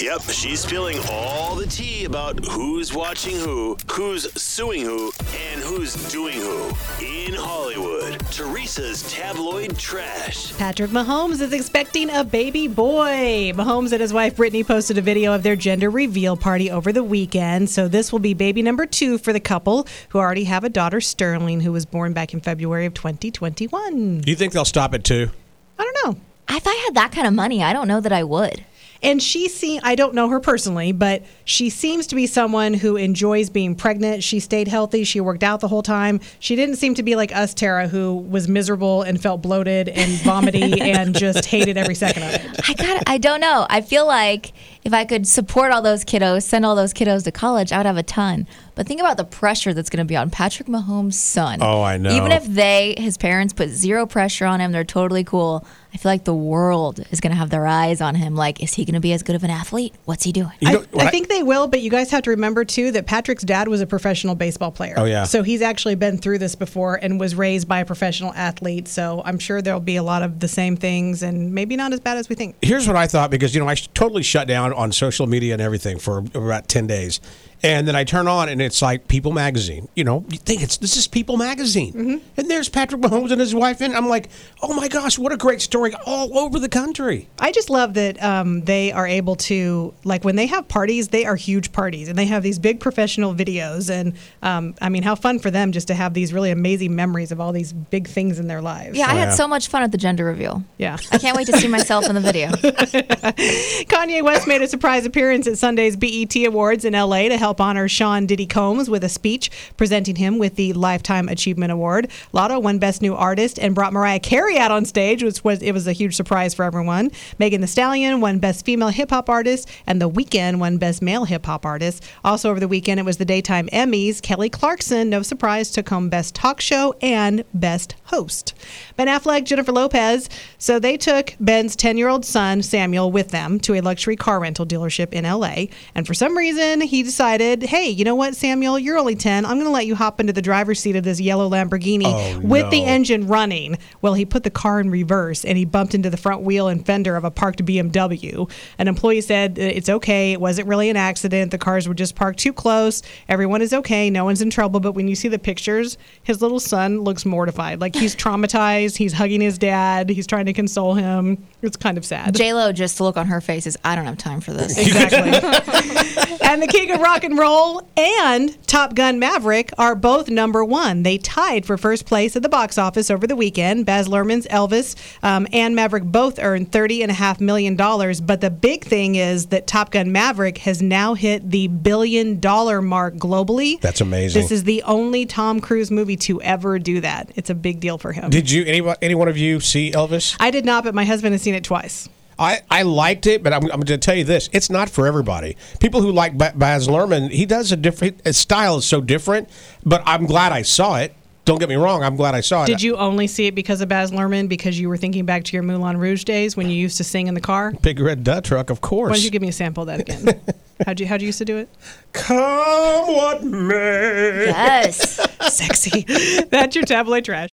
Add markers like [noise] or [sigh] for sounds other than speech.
Yep, she's spilling all the tea about who's watching who, who's suing who, and who's doing who. In Hollywood, Teresa's tabloid trash. Patrick Mahomes is expecting a baby boy. Mahomes and his wife Brittany posted a video of their gender reveal party over the weekend. So this will be baby number two for the couple, who already have a daughter, Sterling, who was born back in February of 2021. Do you think they'll stop at two? I don't know. If I had that kind of money, I don't know that I would. And she see I don't know her personally, but she seems to be someone who enjoys being pregnant. She stayed healthy, she worked out the whole time. She didn't seem to be like us, Tara, who was miserable and felt bloated and vomity [laughs] and just hated every second of it. I got I don't know. I feel like if I could support all those kiddos, send all those kiddos to college, I would have a ton. But think about the pressure that's going to be on Patrick Mahomes' son. Oh, I know. Even if they, his parents, put zero pressure on him, they're totally cool. I feel like the world is going to have their eyes on him. Like, is he going to be as good of an athlete? What's he doing? You know, I, I think they will, but you guys have to remember too that Patrick's dad was a professional baseball player. Oh, yeah. So he's actually been through this before and was raised by a professional athlete. So I'm sure there'll be a lot of the same things and maybe not as bad as we think. here's what I thought because you know I totally shut down on social media and everything for about ten days, and then I turn on and it's like People Magazine. You know, you think it's this is People Magazine, Mm-hmm. and there's Patrick Mahomes and his wife, and I'm like, oh my gosh, what a great story all over the country. I just love that um, they are able to like when they have parties, they are huge parties, and they have these big professional videos. And um, I mean, how fun for them just to have these really amazing memories of all these big things in their lives. Yeah, I had yeah. so much fun at the gender reveal. Yeah. I can't wait to see myself in the video. [laughs] Kanye West made a surprise appearance at Sunday's BET Awards in LA to help honor Sean Diddy Combs with a speech presenting him with the Lifetime Achievement Award. Latto won Best New Artist and brought Mariah Carey out on stage, which was it was a huge surprise for everyone. Megan Thee Stallion won Best Female Hip Hop Artist, and The Weeknd won Best Male Hip Hop Artist. Also over the weekend, it was the daytime Emmys. Kelly Clarkson, no surprise, took home Best Talk Show and Best Host. Ben Affleck, Jennifer Lopez. So they took Ben's 10 year old son, Samuel, with them to a luxury car rental dealership in LA. And for some reason, he decided, hey, you know what, Samuel, you're only 10. I'm going to let you hop into the driver's seat of this yellow Lamborghini Oh, with the engine running. Well, he put the car in reverse and he bumped into the front wheel and fender of a parked BMW. An employee said uh, it's okay. It wasn't really an accident. The cars were just parked too close. Everyone is okay. No one's in trouble. But when you see the pictures, his little son looks mortified. Like he's traumatized. He's hugging his dad. He's trying to console him. It's kind of sad. J Lo, just the look on her face is, I don't have time for this. Exactly. [laughs] and the King of Rock and Roll and Top Gun Maverick are both number one. They tied for first place at the box office over the weekend. Baz Luhrmann's Elvis um, and Maverick both earned $30.5 million. But the big thing is that Top Gun Maverick has now hit the billion dollar mark globally. That's amazing. This is the only Tom Cruise movie to ever do that. It's a big deal for him. Did you any any one of you see Elvis? I did not, but my husband has seen it twice. I, I liked it, but I'm, I'm going to tell you this: it's not for everybody. People who like Ba- Baz Luhrmann, he does a different. His style is so different. But I'm glad I saw it. Don't get me wrong; I'm glad I saw it. Did you only see it because of Baz Luhrmann? Because you were thinking back to your Moulin Rouge days when you used to sing in the car? Big Red Dut Truck, of course. Why don't you give me a sample of that again? [laughs] how'd you how'd you used to do it? Come what may. Yes. [laughs] Sexy. That's your tabloid trash.